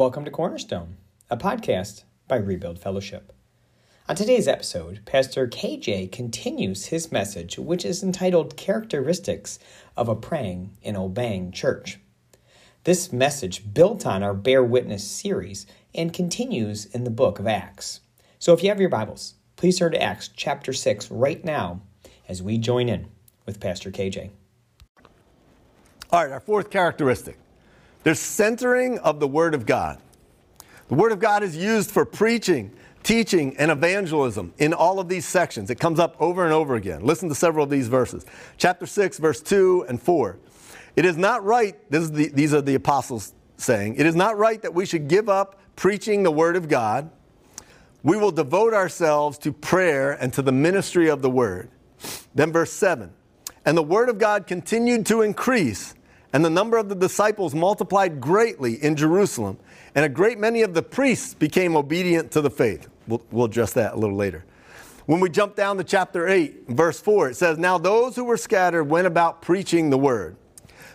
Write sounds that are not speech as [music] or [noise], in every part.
Welcome to Cornerstone, a podcast by Rebuild Fellowship. On today's episode, Pastor KJ continues his message, which is entitled Characteristics of a Praying and Obeying Church. This message built on our Bear Witness series and continues in the book of Acts. So if you have your Bibles, please turn to Acts chapter 6 right now as we join in with Pastor KJ. All right, our fourth characteristic there's centering of the Word of God. The Word of God is used for preaching, teaching, and evangelism in all of these sections. It comes up over and over again. Listen to several of these verses. Chapter 6, verse 2 and 4. It is not right, the, these are the apostles saying, it is not right that we should give up preaching the Word of God. We will devote ourselves to prayer and to the ministry of the Word. Then, verse 7 And the Word of God continued to increase and the number of the disciples multiplied greatly in Jerusalem, and a great many of the priests became obedient to the faith. We'll, we'll address that a little later. When we jump down to chapter 8, verse 4, it says, Now those who were scattered went about preaching the word.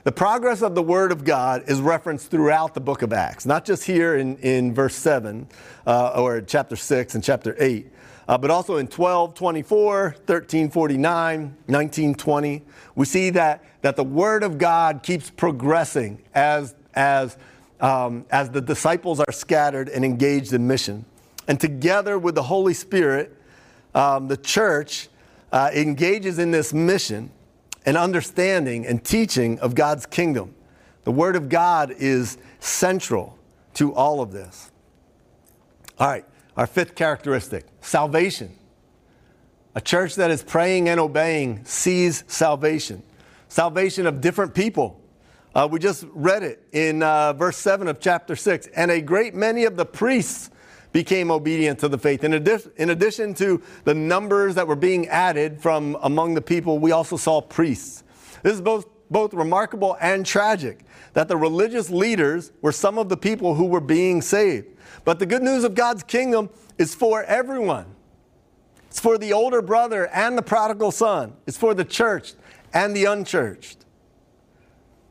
The progress of the word of God is referenced throughout the book of Acts, not just here in, in verse 7 uh, or chapter 6 and chapter 8, uh, but also in 1224, 1349, 1920. We see that, that the Word of God keeps progressing as, as, um, as the disciples are scattered and engaged in mission. And together with the Holy Spirit, um, the church uh, engages in this mission and understanding and teaching of God's kingdom. The Word of God is central to all of this. All right, our fifth characteristic salvation. A church that is praying and obeying sees salvation, salvation of different people. Uh, we just read it in uh, verse 7 of chapter 6. And a great many of the priests became obedient to the faith. In, in addition to the numbers that were being added from among the people, we also saw priests. This is both, both remarkable and tragic that the religious leaders were some of the people who were being saved. But the good news of God's kingdom is for everyone. It's for the older brother and the prodigal son. It's for the church and the unchurched.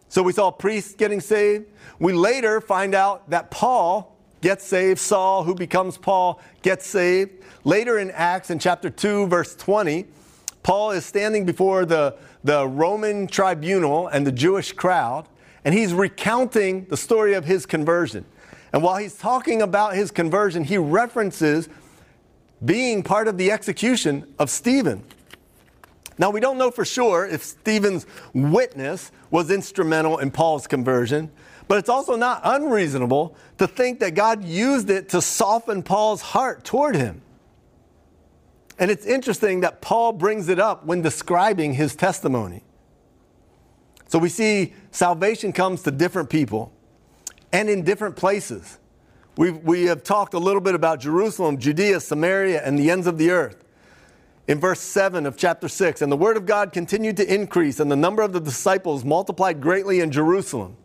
So we saw priests getting saved. We later find out that Paul gets saved. Saul, who becomes Paul, gets saved. Later in Acts, in chapter 2, verse 20, Paul is standing before the, the Roman tribunal and the Jewish crowd, and he's recounting the story of his conversion. And while he's talking about his conversion, he references being part of the execution of Stephen. Now, we don't know for sure if Stephen's witness was instrumental in Paul's conversion, but it's also not unreasonable to think that God used it to soften Paul's heart toward him. And it's interesting that Paul brings it up when describing his testimony. So we see salvation comes to different people and in different places. We've, we have talked a little bit about Jerusalem, Judea, Samaria, and the ends of the earth. In verse 7 of chapter 6, and the word of God continued to increase, and the number of the disciples multiplied greatly in Jerusalem.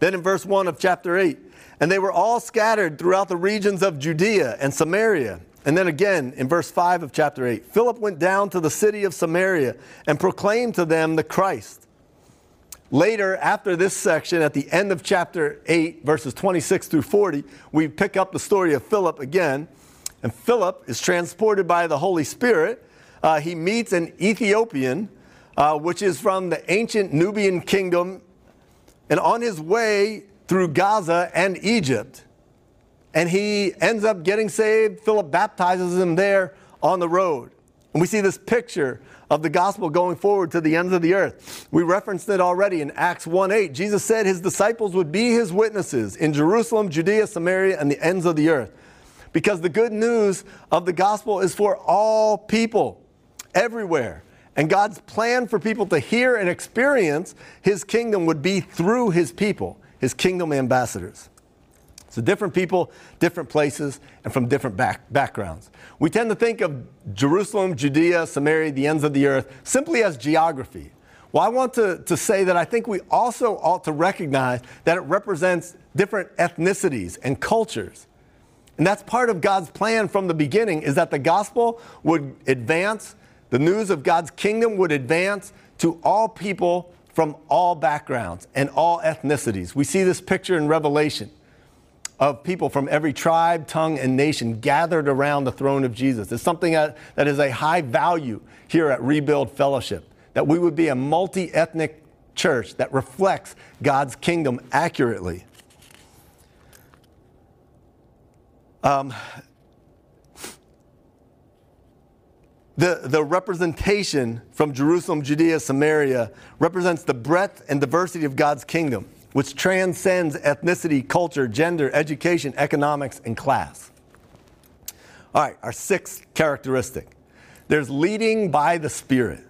Then in verse 1 of chapter 8, and they were all scattered throughout the regions of Judea and Samaria. And then again in verse 5 of chapter 8, Philip went down to the city of Samaria and proclaimed to them the Christ. Later, after this section, at the end of chapter 8, verses 26 through 40, we pick up the story of Philip again. And Philip is transported by the Holy Spirit. Uh, he meets an Ethiopian, uh, which is from the ancient Nubian kingdom, and on his way through Gaza and Egypt. And he ends up getting saved. Philip baptizes him there on the road. And we see this picture of the gospel going forward to the ends of the earth. We referenced it already in Acts 1:8. Jesus said his disciples would be his witnesses in Jerusalem, Judea, Samaria, and the ends of the earth. Because the good news of the gospel is for all people, everywhere. And God's plan for people to hear and experience his kingdom would be through his people, his kingdom ambassadors. So, different people, different places, and from different back, backgrounds. We tend to think of Jerusalem, Judea, Samaria, the ends of the earth, simply as geography. Well, I want to, to say that I think we also ought to recognize that it represents different ethnicities and cultures. And that's part of God's plan from the beginning is that the gospel would advance, the news of God's kingdom would advance to all people from all backgrounds and all ethnicities. We see this picture in Revelation of people from every tribe, tongue, and nation gathered around the throne of Jesus. It's something that, is a high value here at Rebuild Fellowship, that we would be a multi ethnic church that reflects God's kingdom accurately. Um, the, the representation from Jerusalem, Judea, Samaria represents the breadth and diversity of God's kingdom, which transcends ethnicity, culture, gender, education, economics, and class. All right, our sixth characteristic there's leading by the Spirit.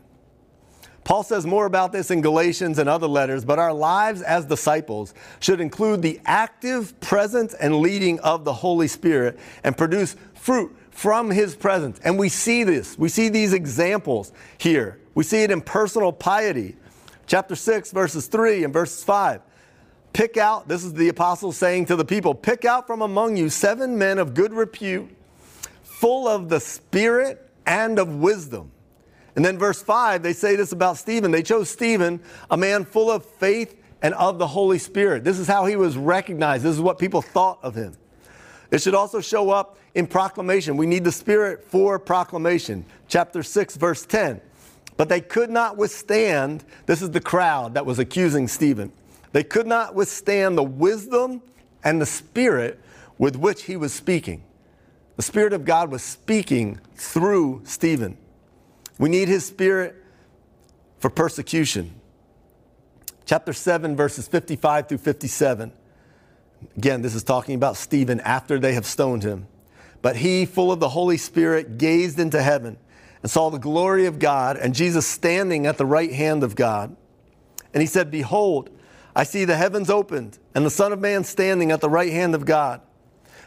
Paul says more about this in Galatians and other letters, but our lives as disciples should include the active presence and leading of the Holy Spirit and produce fruit from his presence. And we see this. We see these examples here. We see it in personal piety. Chapter 6, verses 3 and verses 5. Pick out, this is the apostle saying to the people, pick out from among you seven men of good repute, full of the Spirit and of wisdom and then, verse 5, they say this about Stephen. They chose Stephen, a man full of faith and of the Holy Spirit. This is how he was recognized. This is what people thought of him. It should also show up in proclamation. We need the Spirit for proclamation. Chapter 6, verse 10. But they could not withstand, this is the crowd that was accusing Stephen. They could not withstand the wisdom and the Spirit with which he was speaking. The Spirit of God was speaking through Stephen. We need his spirit for persecution. Chapter 7, verses 55 through 57. Again, this is talking about Stephen after they have stoned him. But he, full of the Holy Spirit, gazed into heaven and saw the glory of God and Jesus standing at the right hand of God. And he said, Behold, I see the heavens opened and the Son of Man standing at the right hand of God.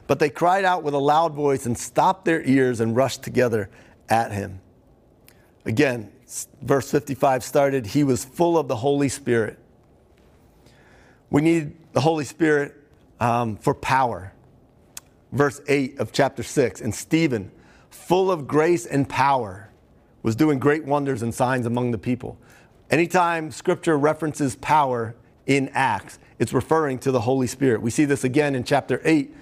But they cried out with a loud voice and stopped their ears and rushed together at him. Again, verse 55 started, he was full of the Holy Spirit. We need the Holy Spirit um, for power. Verse 8 of chapter 6, and Stephen, full of grace and power, was doing great wonders and signs among the people. Anytime scripture references power in Acts, it's referring to the Holy Spirit. We see this again in chapter 8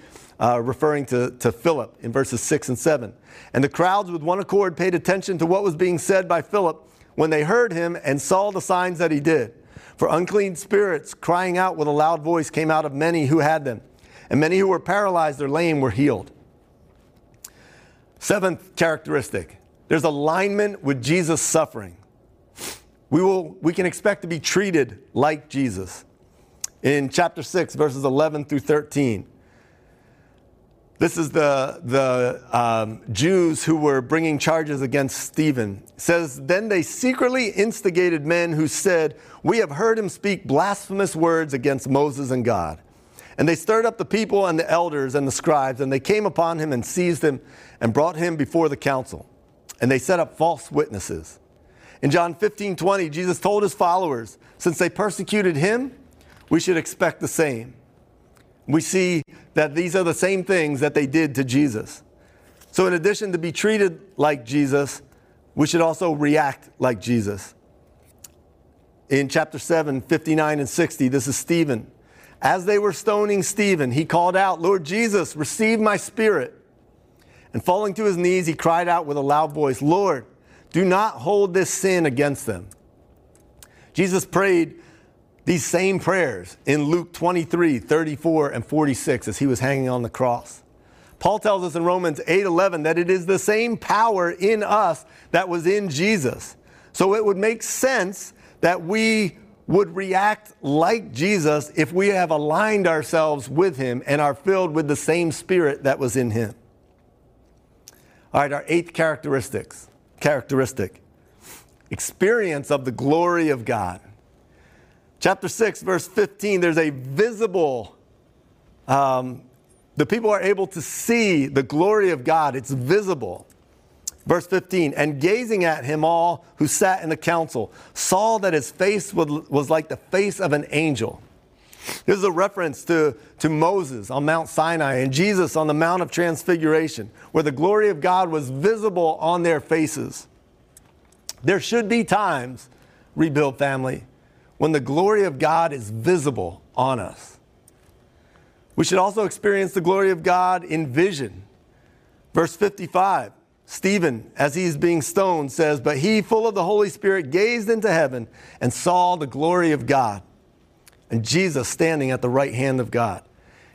uh, referring to, to Philip in verses 6 and 7. And the crowds with one accord paid attention to what was being said by Philip when they heard him and saw the signs that he did. For unclean spirits, crying out with a loud voice, came out of many who had them, and many who were paralyzed or lame were healed. Seventh characteristic there's alignment with Jesus' suffering. We, will, we can expect to be treated like Jesus. In chapter 6, verses 11 through 13, this is the, the um, Jews who were bringing charges against Stephen. It says, Then they secretly instigated men who said, We have heard him speak blasphemous words against Moses and God. And they stirred up the people and the elders and the scribes, and they came upon him and seized him and brought him before the council. And they set up false witnesses. In John 15 20, Jesus told his followers, Since they persecuted him, we should expect the same we see that these are the same things that they did to Jesus. So, in addition to be treated like Jesus, we should also react like Jesus. In chapter 7, 59 and 60, this is Stephen. As they were stoning Stephen, he called out, Lord Jesus, receive my spirit. And falling to his knees, he cried out with a loud voice, Lord, do not hold this sin against them. Jesus prayed these same prayers in Luke 23, 34, and 46 as he was hanging on the cross. Paul tells us in Romans 8:11 that it is the same power in us that was in Jesus. So it would make sense that we would react like Jesus if we have aligned ourselves with him and are filled with the same spirit that was in him. All right, our eighth characteristics, characteristic. Experience of the glory of God. Chapter 6, verse 15, there's a visible, um, the people are able to see the glory of God. It's visible. Verse 15, and gazing at him, all who sat in the council saw that his face was, like the face of an angel. This is a reference to, to Moses on Mount Sinai and Jesus on the Mount of Transfiguration, where the glory of God was visible on their faces. There should be times, rebuild family, when the glory of God is visible on us. We should also experience the glory of God in vision. Verse 55 Stephen, as he is being stoned, says, But he, full of the Holy Spirit, gazed into heaven and saw the glory of God and Jesus standing at the right hand of God.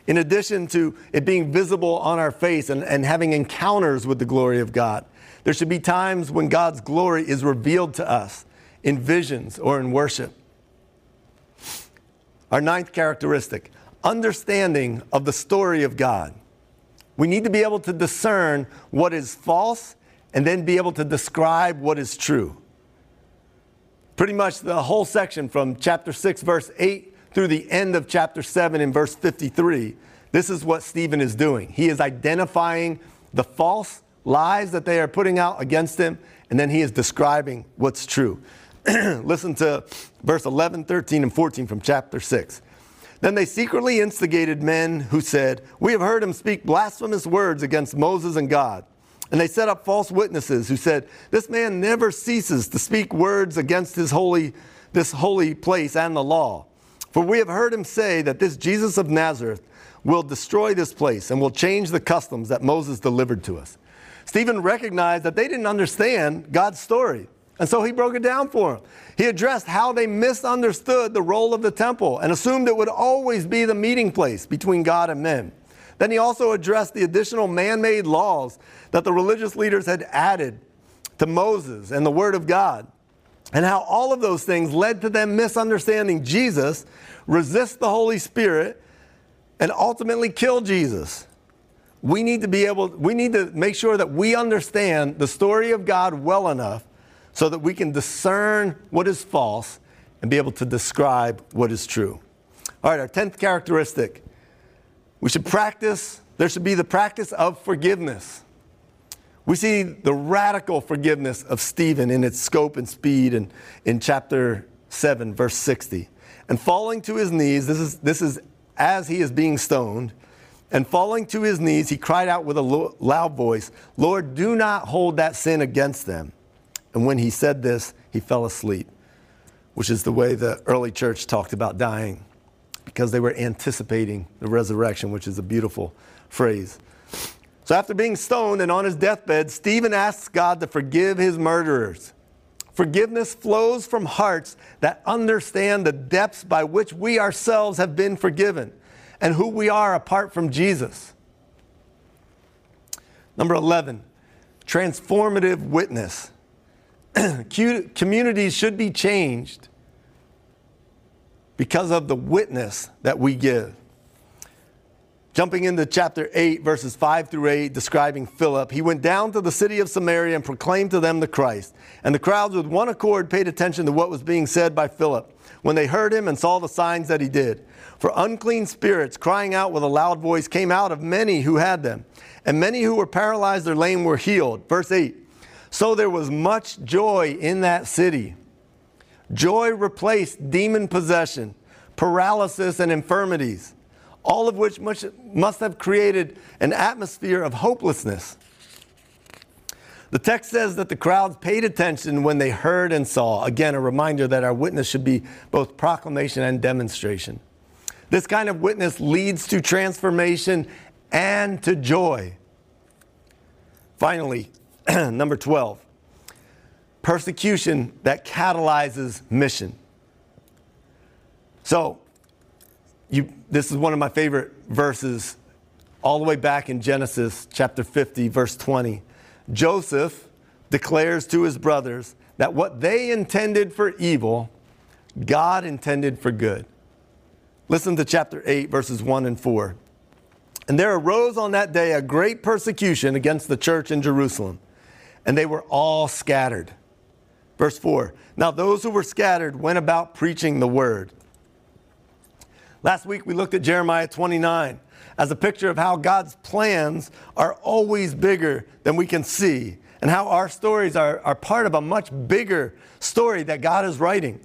In addition to it being visible on our face and, and having encounters with the glory of God, there should be times when God's glory is revealed to us in visions or in worship. Our ninth characteristic understanding of the story of God. We need to be able to discern what is false and then be able to describe what is true. Pretty much the whole section from chapter 6, verse 8 through the end of chapter 7 in verse 53, this is what Stephen is doing. He is identifying the false lies that they are putting out against him, and then he is describing what's true. [clears throat] Listen to verse 11, 13, and 14 from chapter 6. Then they secretly instigated men who said, We have heard him speak blasphemous words against Moses and God. And they set up false witnesses who said, This man never ceases to speak words against his holy, this holy place and the law. For we have heard him say that this Jesus of Nazareth will destroy this place and will change the customs that Moses delivered to us. Stephen recognized that they didn't understand God's story. And so he broke it down for them. He addressed how they misunderstood the role of the temple and assumed it would always be the meeting place between God and men. Then he also addressed the additional man made laws that the religious leaders had added to Moses and the Word of God, and how all of those things led to them misunderstanding Jesus, resist the Holy Spirit, and ultimately kill Jesus. We need to be able, we need to make sure that we understand the story of God well enough so that we can discern what is false and be able to describe what is true. All right, our 10th characteristic we should practice, there should be the practice of forgiveness. We see the radical forgiveness of Stephen in its scope and speed in, in chapter 7, verse 60. And falling to his knees, this is, this is as he is being stoned, and falling to his knees, he cried out with a loud voice, Lord, do not hold that sin against them. And when he said this, he fell asleep, which is the way the early church talked about dying, because they were anticipating the resurrection, which is a beautiful phrase. So after being stoned and on his deathbed, Stephen asks God to forgive his murderers. Forgiveness flows from hearts that understand the depths by which we ourselves have been forgiven and who we are apart from Jesus. Number 11, transformative witness. [clears throat] communities should be changed because of the witness that we give. Jumping into chapter 8, verses 5 through 8, describing Philip, he went down to the city of Samaria and proclaimed to them the Christ. And the crowds with one accord paid attention to what was being said by Philip when they heard him and saw the signs that he did. For unclean spirits, crying out with a loud voice, came out of many who had them. And many who were paralyzed or lame were healed. Verse 8 so there was much joy in that city. Joy replaced demon possession, paralysis, and infirmities, all of which must have created an atmosphere of hopelessness. The text says that the crowds paid attention when they heard and saw. Again, a reminder that our witness should be both proclamation and demonstration. This kind of witness leads to transformation and to joy. Finally, [clears throat] Number 12, persecution that catalyzes mission. So, you, this is one of my favorite verses, all the way back in Genesis chapter 50, verse 20. Joseph declares to his brothers that what they intended for evil, God intended for good. Listen to chapter 8, verses 1 and 4. And there arose on that day a great persecution against the church in Jerusalem and they were all scattered. Verse 4 Now those who were scattered went about preaching the word. Last week we looked at Jeremiah 29 as a picture of how God's plans are always bigger than we can see, and how our stories are, are part of a much bigger story that God is writing.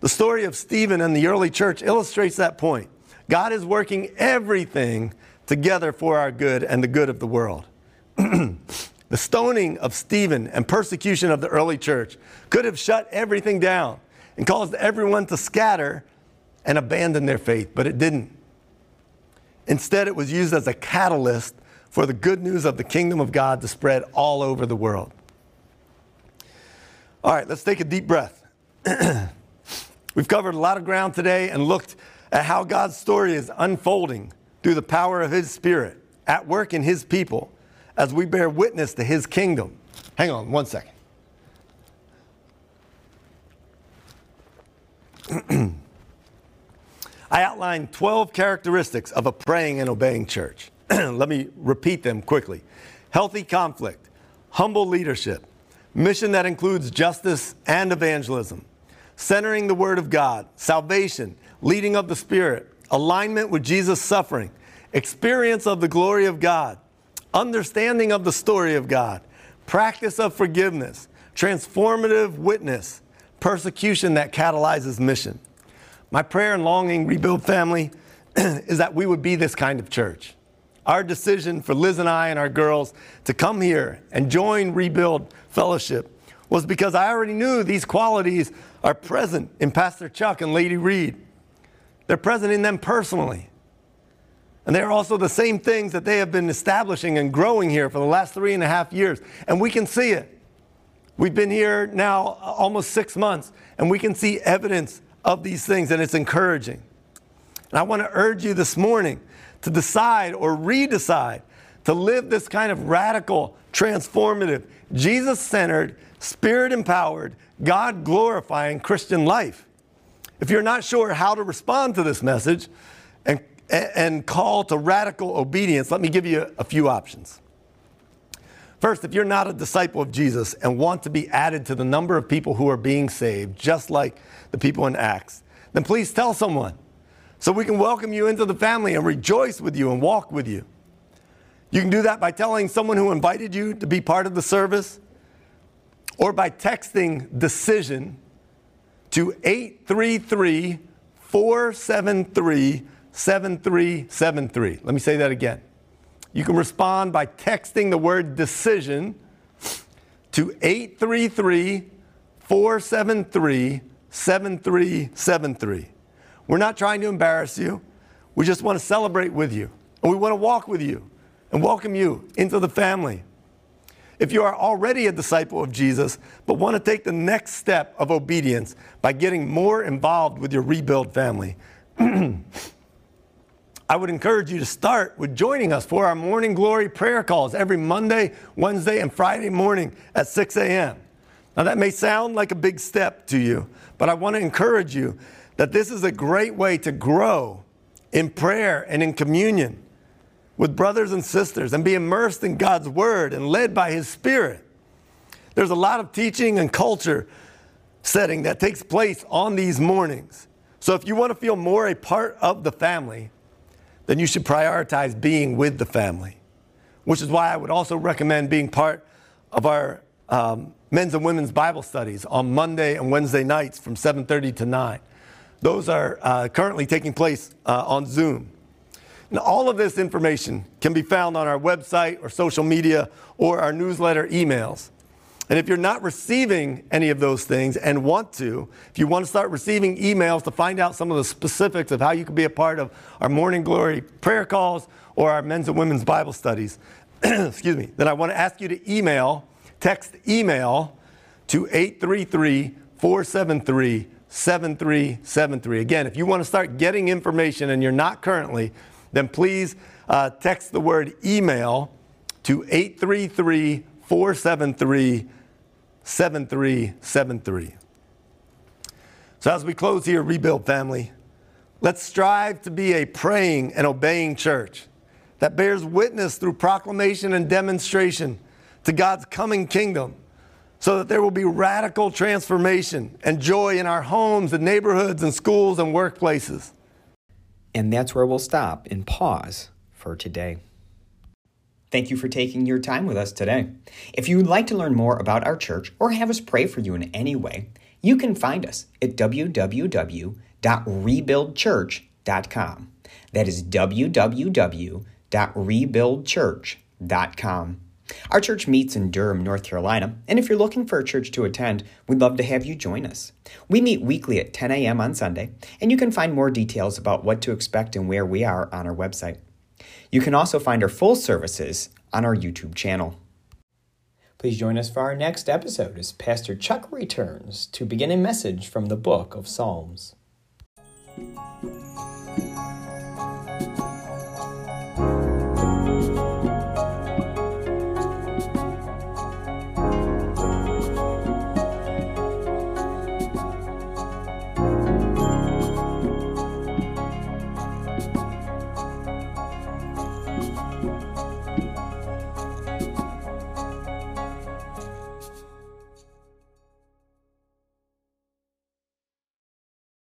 The story of Stephen and the early church illustrates that point. God is working everything together for our good and the good of the world. [clears throat] The stoning of Stephen and persecution of the early church could have shut everything down and caused everyone to scatter and abandon their faith, but it didn't. Instead, it was used as a catalyst for the good news of the kingdom of God to spread all over the world. All right, let's take a deep breath. [clears throat] We've covered a lot of ground today and looked at how God's story is unfolding through the power of His Spirit at work in His people as we bear witness to His kingdom. Hang on one second. [clears throat] I outlined 12 characteristics of a praying and obeying church. [clears throat] Let me repeat them quickly healthy conflict, humble leadership, mission that includes justice and evangelism, centering the Word of God, salvation, leading of the Spirit, alignment with Jesus' suffering, experience of the glory of God, understanding of the story of God, practice of forgiveness, transformative witness, persecution that catalyzes mission. My prayer and longing, Rebuild family, [clears throat] is that we would be this kind of church. Our decision for Liz and I and our girls to come here and join Rebuild Fellowship was because I already knew these qualities are present in Pastor Chuck and Lady Reed. They're present in them personally. And they're also the same things that they have been establishing and growing here for the last three and a half years. And we can see it. We've been here now almost six months, and we can see evidence of these things, and it's encouraging. And I want to urge you this morning to decide or redecide to live this kind of radical, transformative, Jesus centered, spirit empowered, God glorifying Christian life. If you're not sure how to respond to this message and, and call to radical obedience, let me give you a few options. First, if you're not a disciple of Jesus and want to be added to the number of people who are being saved, just like the people in Acts, then please tell someone so we can welcome you into the family and rejoice with you and walk with you. You can do that by telling someone who invited you to be part of the service or by texting decision to 833 473 7373. Let me say that again. You can respond by texting the word decision to 833 473 7373. We're not trying to embarrass you. We just want to celebrate with you. And we want to walk with you and welcome you into the family. If you are already a disciple of Jesus, but want to take the next step of obedience by getting more involved with your rebuild family, [clears throat] I would encourage you to start with joining us for our morning glory prayer calls every Monday, Wednesday, and Friday morning at 6 a.m. Now, that may sound like a big step to you, but I want to encourage you that this is a great way to grow in prayer and in communion with brothers and sisters and be immersed in God's Word and led by His Spirit. There's a lot of teaching and culture setting that takes place on these mornings. So if you want to feel more a part of the family, then you should prioritize being with the family, which is why I would also recommend being part of our um, men's and women's Bible studies on Monday and Wednesday nights from 7:30 to 9. Those are uh, currently taking place uh, on Zoom. And all of this information can be found on our website or social media or our newsletter emails. And if you're not receiving any of those things and want to, if you want to start receiving emails to find out some of the specifics of how you can be a part of our morning glory prayer calls or our men's and women's Bible studies, [clears throat] excuse me, then I want to ask you to email, text email to 833 473 7373. Again, if you want to start getting information and you're not currently, then please uh, text the word email to 833 473 7373. So, as we close here, Rebuild family, let's strive to be a praying and obeying church that bears witness through proclamation and demonstration to God's coming kingdom so that there will be radical transformation and joy in our homes and neighborhoods and schools and workplaces. And that's where we'll stop and pause for today. Thank you for taking your time with us today. If you would like to learn more about our church or have us pray for you in any way, you can find us at www.rebuildchurch.com. That is www.rebuildchurch.com. Our church meets in Durham, North Carolina, and if you're looking for a church to attend, we'd love to have you join us. We meet weekly at 10 a.m. on Sunday, and you can find more details about what to expect and where we are on our website. You can also find our full services on our YouTube channel. Please join us for our next episode as Pastor Chuck returns to begin a message from the book of Psalms.